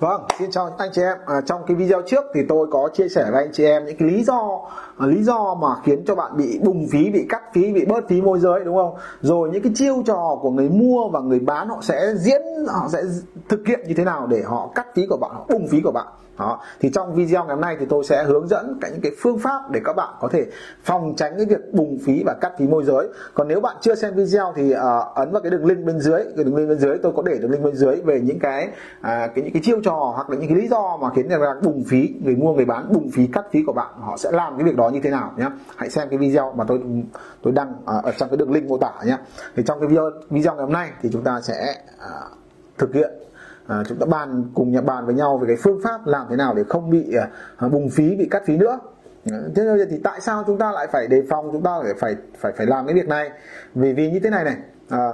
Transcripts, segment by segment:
Vâng, xin chào anh chị em. À, trong cái video trước thì tôi có chia sẻ với anh chị em những cái lý do à, lý do mà khiến cho bạn bị bùng phí, bị cắt phí, bị bớt phí môi giới đúng không? Rồi những cái chiêu trò của người mua và người bán họ sẽ diễn họ sẽ thực hiện như thế nào để họ cắt phí của bạn, họ bùng phí của bạn đó thì trong video ngày hôm nay thì tôi sẽ hướng dẫn cả những cái phương pháp để các bạn có thể phòng tránh cái việc bùng phí và cắt phí môi giới còn nếu bạn chưa xem video thì uh, ấn vào cái đường link bên dưới cái đường link bên dưới tôi có để đường link bên dưới về những cái uh, cái những cái chiêu trò hoặc là những cái lý do mà khiến người bùng phí người mua người bán bùng phí cắt phí của bạn họ sẽ làm cái việc đó như thế nào nhé hãy xem cái video mà tôi tôi đăng ở trong cái đường link mô tả nhé thì trong cái video video ngày hôm nay thì chúng ta sẽ à, thực hiện à, chúng ta bàn cùng nhà bàn với nhau về cái phương pháp làm thế nào để không bị à, bùng phí bị cắt phí nữa. Thế nên thì tại sao chúng ta lại phải đề phòng chúng ta phải phải phải phải làm cái việc này? Vì vì như thế này này à,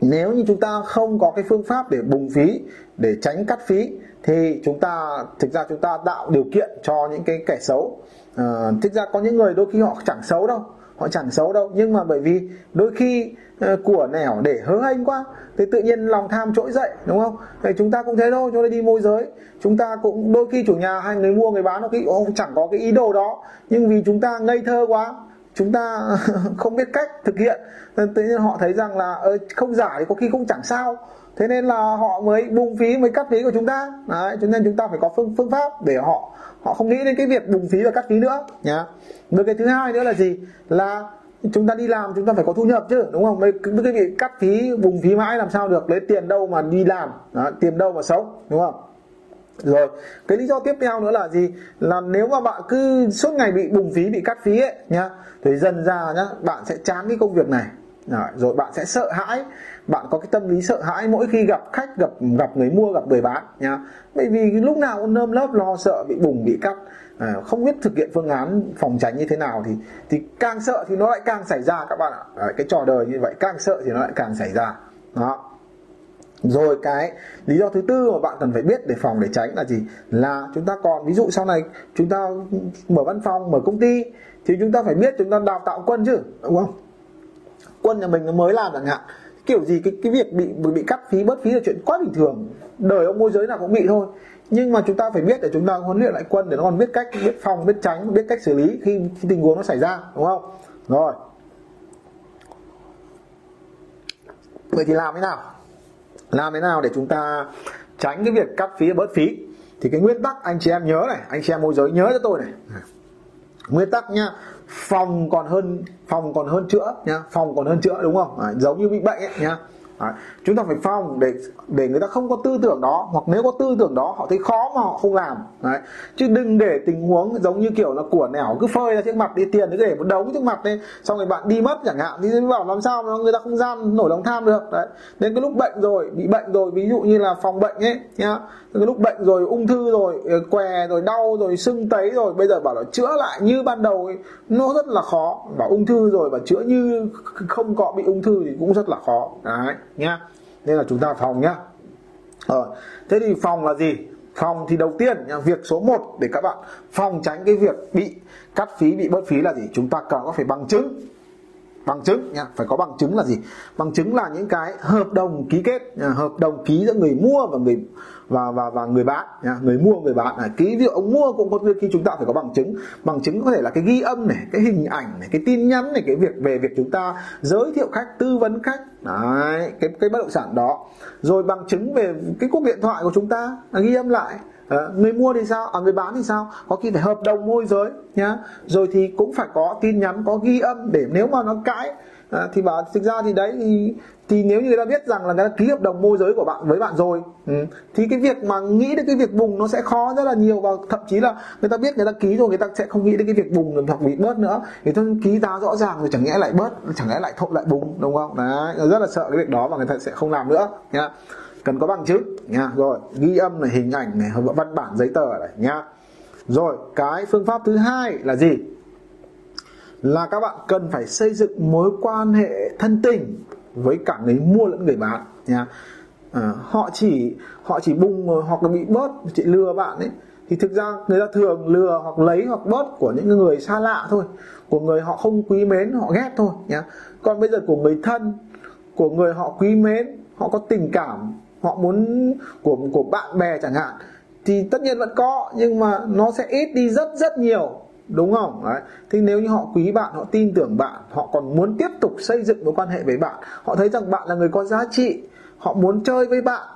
nếu như chúng ta không có cái phương pháp để bùng phí để tránh cắt phí thì chúng ta thực ra chúng ta tạo điều kiện cho những cái kẻ xấu. À, thực ra có những người đôi khi họ chẳng xấu đâu họ chẳng xấu đâu. Nhưng mà bởi vì đôi khi uh, của nẻo để hớ hênh quá thì tự nhiên lòng tham trỗi dậy đúng không? Thì chúng ta cũng thế thôi cho nên đi môi giới. Chúng ta cũng đôi khi chủ nhà hay người mua người bán nó khi cũng chẳng có cái ý đồ đó. Nhưng vì chúng ta ngây thơ quá chúng ta không biết cách thực hiện. Tự nhiên họ thấy rằng là không giả thì có khi không chẳng sao. Thế nên là họ mới bùng phí mới cắt phí của chúng ta. Đấy cho nên chúng ta phải có phương phương pháp để họ họ không nghĩ đến cái việc bùng phí và cắt phí nữa nhá. Với cái thứ hai nữa là gì? Là chúng ta đi làm chúng ta phải có thu nhập chứ đúng không? Cứ cái việc cắt phí bùng phí mãi làm sao được? Lấy tiền đâu mà đi làm đó, tiền đâu mà sống đúng không? Rồi cái lý do tiếp theo nữa là gì? Là nếu mà bạn cứ suốt ngày bị bùng phí bị cắt phí ấy nhá thì dần ra nhá bạn sẽ chán cái công việc này. Rồi bạn sẽ sợ hãi. Bạn có cái tâm lý sợ hãi mỗi khi gặp khách gặp gặp người mua gặp người bán nhá. Bởi vì lúc nào cũng nơm lớp lo sợ bị bùng bị cắt. À, không biết thực hiện phương án phòng tránh như thế nào thì thì càng sợ thì nó lại càng xảy ra các bạn ạ. À, cái trò đời như vậy càng sợ thì nó lại càng xảy ra. Đó rồi cái lý do thứ tư mà bạn cần phải biết để phòng để tránh là gì? Là chúng ta còn ví dụ sau này chúng ta mở văn phòng mở công ty thì chúng ta phải biết chúng ta đào tạo quân chứ đúng không? Quân nhà mình nó mới làm chẳng hạn. Kiểu gì cái cái việc bị bị cắt phí bớt phí là chuyện quá bình thường. Đời ông môi giới nào cũng bị thôi. Nhưng mà chúng ta phải biết để chúng ta huấn luyện lại quân để nó còn biết cách biết phòng biết tránh biết cách xử lý khi, khi tình huống nó xảy ra đúng không? Rồi. Vậy thì làm thế nào? Làm thế nào để chúng ta tránh cái việc cắt phí bớt phí? Thì cái nguyên tắc anh chị em nhớ này anh chị em môi giới nhớ cho tôi này. Nguyên tắc nhá phòng còn hơn phòng còn hơn chữa nhá phòng còn hơn chữa đúng không? À, giống như bị bệnh ấy nhá. Đấy. chúng ta phải phòng để để người ta không có tư tưởng đó hoặc nếu có tư tưởng đó họ thấy khó mà họ không làm. Đấy. chứ đừng để tình huống giống như kiểu là của nẻo cứ phơi ra trước mặt đi tiền cứ để một đống trước mặt đi xong rồi bạn đi mất chẳng hạn thì bảo làm sao mà người ta không gian nổi lòng tham được. Đấy. Đến cái lúc bệnh rồi bị bệnh rồi ví dụ như là phòng bệnh ấy nhá. Cái lúc bệnh rồi ung thư rồi ờ, què rồi đau rồi sưng tấy rồi bây giờ bảo là chữa lại như ban đầu ấy, nó rất là khó. Bảo ung thư rồi và chữa như không có bị ung thư thì cũng rất là khó. Đấy nhá. Nên là chúng ta phòng nhá. Ờ, thế thì phòng là gì? Phòng thì đầu tiên nhá, việc số 1 để các bạn phòng tránh cái việc bị cắt phí bị bớt phí là gì? Chúng ta cần có phải bằng chứng bằng chứng nha phải có bằng chứng là gì? Bằng chứng là những cái hợp đồng ký kết nha, hợp đồng ký giữa người mua và người và và và người bán nha. người mua người bán này ký ví dụ ông mua cũng có khi chúng ta phải có bằng chứng. Bằng chứng có thể là cái ghi âm này cái hình ảnh này cái tin nhắn này cái việc về việc chúng ta giới thiệu khách tư vấn khách. Đấy cái cái bất động sản đó. Rồi bằng chứng về cái cuộc điện thoại của chúng ta ghi âm lại. À, người mua thì sao? À, người bán thì sao? Có khi phải hợp đồng môi giới nhá. Rồi thì cũng phải có tin nhắn có ghi âm để nếu mà nó cãi à, thì bảo thực ra thì đấy thì thì nếu như người ta biết rằng là người ta ký hợp đồng môi giới của bạn với bạn rồi ừ, thì cái việc mà nghĩ đến cái việc bùng nó sẽ khó rất là nhiều và thậm chí là người ta biết người ta ký rồi người ta sẽ không nghĩ đến cái việc bùng hoặc bị bớt nữa. Thì tôi ký giá rõ ràng rồi chẳng lẽ lại bớt chẳng lẽ lại thộn lại bùng đúng không? Đấy rất là sợ cái việc đó và người ta sẽ không làm nữa nhá cần có bằng chứng nha. Rồi ghi âm này hình ảnh này văn bản giấy tờ này nha. Rồi cái phương pháp thứ hai là gì? Là các bạn cần phải xây dựng mối quan hệ thân tình với cả người mua lẫn người bán nha. À, họ chỉ họ chỉ bung hoặc là bị bớt chị lừa bạn ấy. Thì thực ra người ta thường lừa hoặc lấy hoặc bớt của những người xa lạ thôi. Của người họ không quý mến họ ghét thôi nhá còn bây giờ của người thân của người họ quý mến họ có tình cảm họ muốn của của bạn bè chẳng hạn, thì tất nhiên vẫn có, nhưng mà nó sẽ ít đi rất rất nhiều, đúng không Đấy. thì nếu như họ quý bạn, họ tin tưởng bạn, họ còn muốn tiếp tục xây dựng mối quan hệ với bạn, họ thấy rằng bạn là người có giá trị, họ muốn chơi với bạn,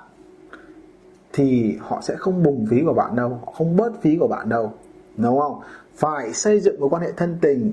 thì họ sẽ không bùng phí của bạn đâu, họ không bớt phí của bạn đâu, đúng không phải xây dựng mối quan hệ thân tình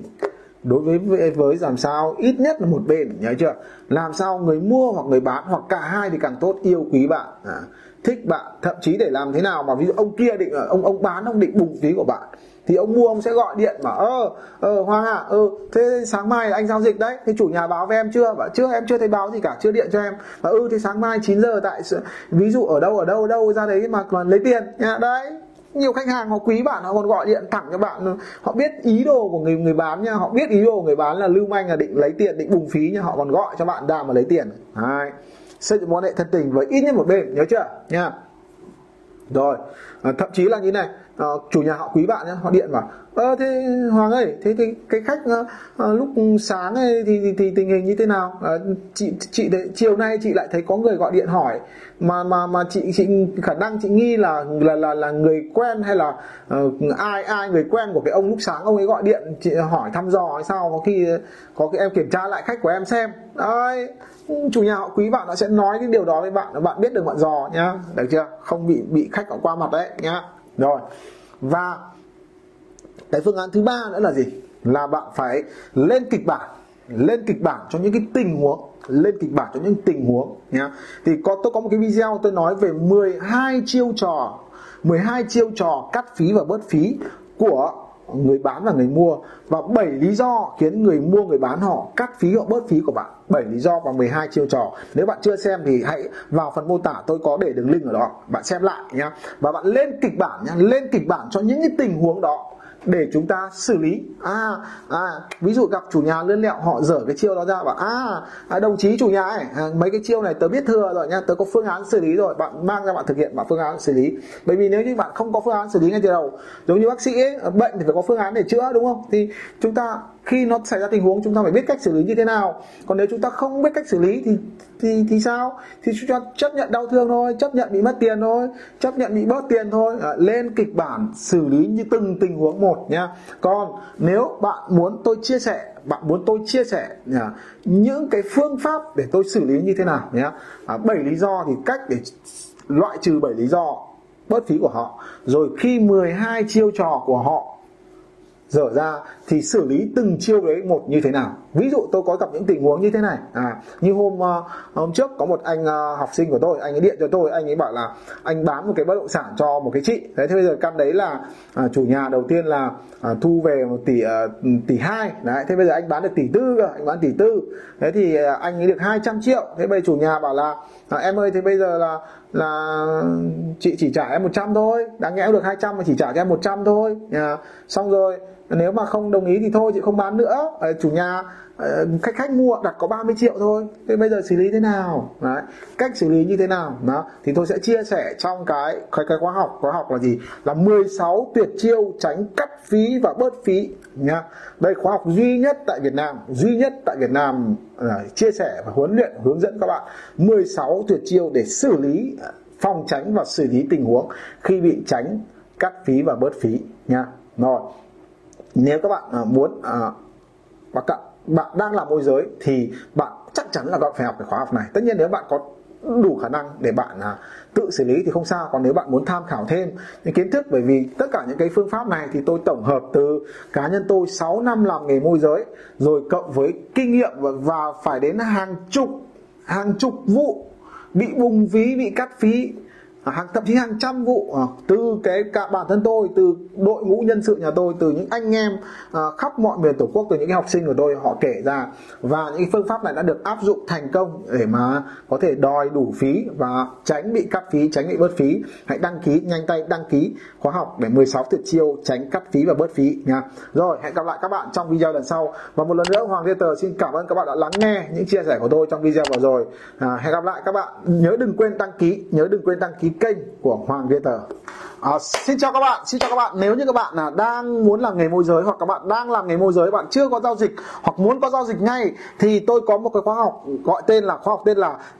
đối với với làm sao ít nhất là một bên nhớ chưa? Làm sao người mua hoặc người bán hoặc cả hai thì càng tốt yêu quý bạn. À, thích bạn thậm chí để làm thế nào mà ví dụ ông kia định ờ, ông ông bán ông định bùng phí của bạn thì ông mua ông sẽ gọi điện mà ơ ờ hoàng à ừ thế sáng mai anh giao dịch đấy thế chủ nhà báo với em chưa? Và chưa em chưa thấy báo gì cả chưa điện cho em. Và ừ thế sáng mai 9 giờ tại ví dụ ở đâu ở đâu ở đâu ra đấy mà còn lấy tiền. Nha đấy nhiều khách hàng họ quý bạn họ còn gọi điện thẳng cho bạn họ biết ý đồ của người người bán nha. Họ biết ý đồ của người bán là lưu manh là định lấy tiền định bùng phí nha. Họ còn gọi cho bạn đàm mà lấy tiền. Đấy. xây dựng mối quan hệ thân tình với ít nhất một bên. Nhớ chưa? Nha. Rồi. À, thậm chí là như này à, chủ nhà họ quý bạn nhá họ điện vào ơ thế hoàng ơi thế thì cái khách à, lúc sáng ấy, thì, thì, thì tình hình như thế nào? À, chị chị chiều nay chị lại thấy có người gọi điện hỏi mà mà mà chị chị khả năng chị nghi là là là là người quen hay là uh, ai ai người quen của cái ông lúc sáng ông ấy gọi điện chị hỏi thăm dò hay sao có khi có cái em kiểm tra lại khách của em xem. Đấy chủ nhà họ quý bạn nó sẽ nói cái điều đó với bạn bạn biết được bạn dò nhá được chưa? Không bị bị khách họ qua mặt đấy nhá rồi. Và cái phương án thứ ba nữa là gì? Là bạn phải lên kịch bản, lên kịch bản cho những cái tình huống, lên kịch bản cho những tình huống, nhá. Thì có, tôi có một cái video tôi nói về 12 chiêu trò 12 chiêu trò cắt phí và bớt phí của người bán và người mua và 7 lý do khiến người mua, người bán họ cắt phí họ bớt phí của bạn. 7 lý do và 12 chiêu trò. Nếu bạn chưa xem thì hãy vào phần mô tả, tôi có để đường link ở đó. Bạn xem lại nhá. Và bạn lên kịch bản nhá. Lên kịch bản cho những cái tình huống đó để chúng ta xử lý. À à ví dụ gặp chủ nhà lươn lẹo họ dở cái chiêu đó ra bảo à, à đồng chí chủ nhà ấy à, mấy cái chiêu này tớ biết thừa rồi nha tớ có phương án xử lý rồi bạn mang ra bạn thực hiện bạn phương án xử lý. Bởi vì nếu như bạn không có phương án xử lý ngay từ đầu giống như bác sĩ ấy, bệnh thì phải có phương án để chữa đúng không? Thì chúng ta khi nó xảy ra tình huống chúng ta phải biết cách xử lý như thế nào. Còn nếu chúng ta không biết cách xử lý thì thì thì sao? Thì chúng ta chấp nhận đau thương thôi chấp nhận bị mất tiền thôi chấp nhận bị bớt tiền thôi. À, lên kịch bản xử lý như từng tình huống một nha. còn nếu bạn muốn tôi chia sẻ bạn muốn tôi chia sẻ nhá, những cái phương pháp để tôi xử lý như thế nào nhé à, bảy lý do thì cách để loại trừ bảy lý do bớt phí của họ. Rồi khi 12 chiêu trò của họ dở ra thì xử lý từng chiêu đấy một như thế nào? Ví dụ tôi có gặp những tình huống như thế này. À như hôm uh, hôm trước có một anh uh, học sinh của tôi anh ấy điện cho tôi anh ấy bảo là anh bán một cái bất động sản cho một cái chị. Thế thế bây giờ căn đấy là uh, chủ nhà đầu tiên là uh, thu về một tỷ uh, tỷ hai. Đấy thế bây giờ anh bán được tỷ tư cơ anh bán tỷ tư. Thế thì uh, anh ấy được 200 triệu. Thế bây giờ chủ nhà bảo là à, em ơi thế bây giờ là là chị chỉ trả em 100 thôi. Đáng nhẽ được 200 mà chỉ trả cho em 100 thôi. À, xong rồi nếu mà không đồng ý thì thôi chị không bán nữa. À, chủ nhà à, khách khách mua đặt có 30 triệu thôi. Thế bây giờ xử lý thế nào? Đấy. cách xử lý như thế nào? Đó thì tôi sẽ chia sẻ trong cái cái, cái khóa học. Khóa học là gì? Là 16 tuyệt chiêu tránh cắt phí và bớt phí nhá. Đây khóa học duy nhất tại Việt Nam duy nhất tại Việt Nam là chia sẻ và huấn luyện hướng dẫn các bạn 16 tuyệt chiêu để xử lý phòng tránh và xử lý tình huống khi bị tránh cắt phí và bớt phí nha rồi nếu các bạn à, muốn à, và các bạn đang làm môi giới thì bạn chắc chắn là bạn phải học cái khóa học này. Tất nhiên nếu bạn có đủ khả năng để bạn à, tự xử lý thì không sao. Còn nếu bạn muốn tham khảo thêm những kiến thức bởi vì tất cả những cái phương pháp này thì tôi tổng hợp từ cá nhân tôi 6 năm làm nghề môi giới rồi cộng với kinh nghiệm và, và phải đến hàng chục hàng chục vụ bị bùng ví bị cắt phí hàng thậm chí hàng trăm vụ à, từ cái cả bản thân tôi từ đội ngũ nhân sự nhà tôi từ những anh em à, khắp mọi miền tổ quốc từ những học sinh của tôi họ kể ra. Và những phương pháp này đã được áp dụng thành công để mà có thể đòi đủ phí và tránh bị cắt phí tránh bị bớt phí. Hãy đăng ký nhanh tay đăng ký khóa học để 16 tuyệt chiêu tránh cắt phí và bớt phí nha. Rồi hẹn gặp lại các bạn trong video lần sau. Và một lần nữa Hoàng Lê Tờ xin cảm ơn các bạn đã lắng nghe những chia sẻ của tôi trong video vừa rồi. À, hẹn gặp lại các bạn. Nhớ đừng quên đăng ký nhớ đừng quên đăng ký kênh của Hoàng Gator. À, xin chào các bạn, xin chào các bạn. Nếu như các bạn là đang muốn làm nghề môi giới hoặc các bạn đang làm nghề môi giới, bạn chưa có giao dịch hoặc muốn có giao dịch ngay thì tôi có một cái khóa học gọi tên là khóa học tên là